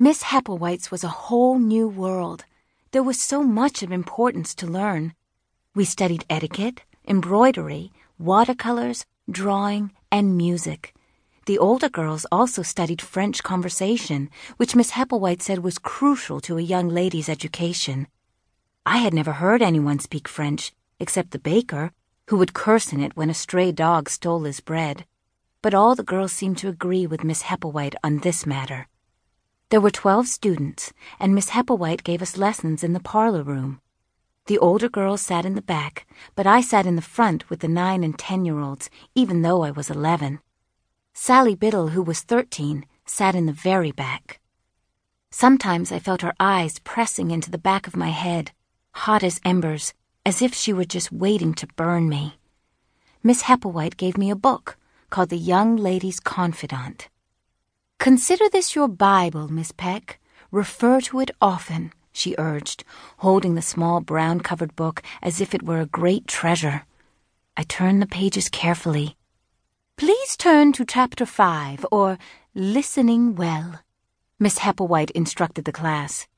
Miss Hepplewhite's was a whole new world. There was so much of importance to learn. We studied etiquette, embroidery, watercolors, drawing, and music. The older girls also studied French conversation, which Miss Hepplewhite said was crucial to a young lady's education. I had never heard anyone speak French, except the baker, who would curse in it when a stray dog stole his bread. But all the girls seemed to agree with Miss Hepplewhite on this matter. There were twelve students, and Miss Hepplewhite gave us lessons in the parlor room. The older girls sat in the back, but I sat in the front with the nine and ten year olds, even though I was eleven. Sally Biddle, who was thirteen, sat in the very back. Sometimes I felt her eyes pressing into the back of my head, hot as embers, as if she were just waiting to burn me. Miss Hepplewhite gave me a book called The Young Lady's Confidant. Consider this your Bible, Miss Peck. Refer to it often, she urged, holding the small brown covered book as if it were a great treasure. I turned the pages carefully. Please turn to chapter five, or Listening Well, Miss Hepplewhite instructed the class.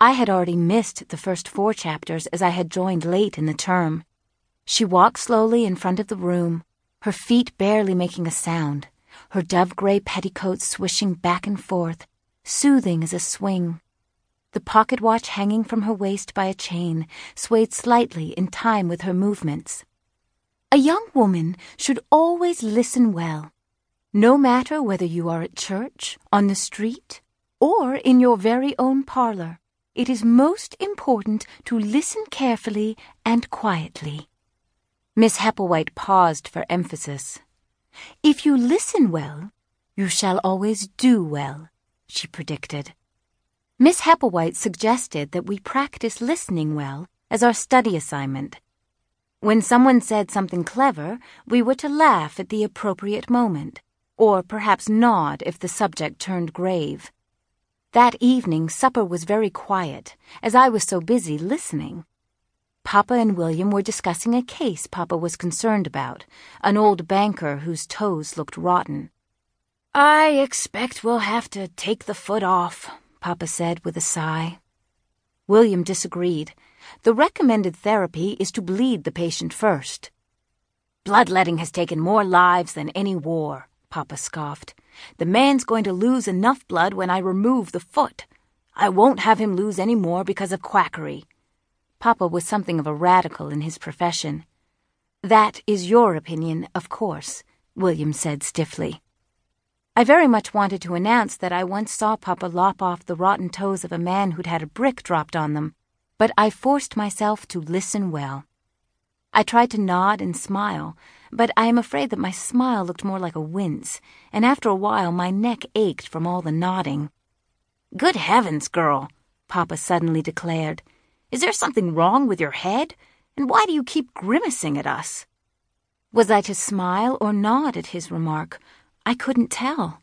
I had already missed the first four chapters as I had joined late in the term. She walked slowly in front of the room, her feet barely making a sound her dove gray petticoat swishing back and forth, soothing as a swing. The pocket watch hanging from her waist by a chain swayed slightly in time with her movements. A young woman should always listen well, no matter whether you are at church, on the street, or in your very own parlor. It is most important to listen carefully and quietly. Miss Hepplewhite paused for emphasis. If you listen well, you shall always do well, she predicted. Miss Hepplewhite suggested that we practice listening well as our study assignment. When someone said something clever, we were to laugh at the appropriate moment, or perhaps nod if the subject turned grave. That evening, supper was very quiet, as I was so busy listening. Papa and William were discussing a case Papa was concerned about, an old banker whose toes looked rotten. I expect we'll have to take the foot off, Papa said with a sigh. William disagreed. The recommended therapy is to bleed the patient first. Bloodletting has taken more lives than any war, Papa scoffed. The man's going to lose enough blood when I remove the foot. I won't have him lose any more because of quackery. Papa was something of a radical in his profession. That is your opinion, of course, William said stiffly. I very much wanted to announce that I once saw Papa lop off the rotten toes of a man who'd had a brick dropped on them, but I forced myself to listen well. I tried to nod and smile, but I am afraid that my smile looked more like a wince, and after a while my neck ached from all the nodding. Good heavens, girl, Papa suddenly declared. Is there something wrong with your head? And why do you keep grimacing at us? Was I to smile or nod at his remark? I couldn't tell.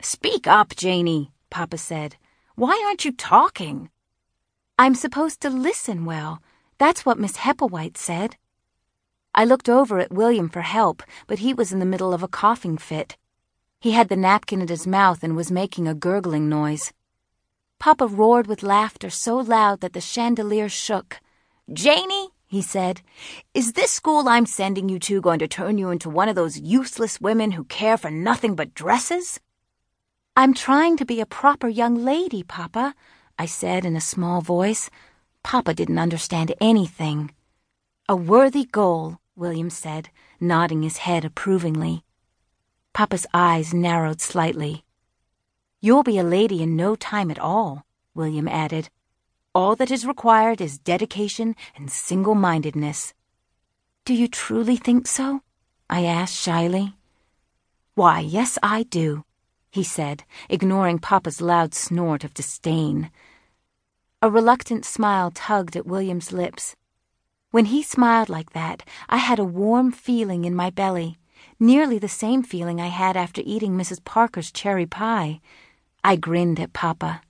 Speak up, Janey, Papa said. Why aren't you talking? I'm supposed to listen well. That's what Miss Hepplewhite said. I looked over at William for help, but he was in the middle of a coughing fit. He had the napkin at his mouth and was making a gurgling noise. Papa roared with laughter so loud that the chandelier shook. Janey, he said, is this school I'm sending you to going to turn you into one of those useless women who care for nothing but dresses? I'm trying to be a proper young lady, Papa, I said in a small voice. Papa didn't understand anything. A worthy goal, William said, nodding his head approvingly. Papa's eyes narrowed slightly. You'll be a lady in no time at all, William added. All that is required is dedication and single mindedness. Do you truly think so? I asked shyly. Why, yes, I do, he said, ignoring Papa's loud snort of disdain. A reluctant smile tugged at William's lips. When he smiled like that, I had a warm feeling in my belly, nearly the same feeling I had after eating Mrs. Parker's cherry pie. I grinned at Papa.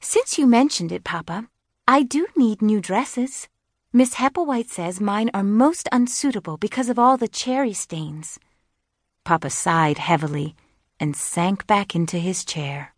Since you mentioned it, Papa, I do need new dresses. Miss Hepplewhite says mine are most unsuitable because of all the cherry stains. Papa sighed heavily and sank back into his chair.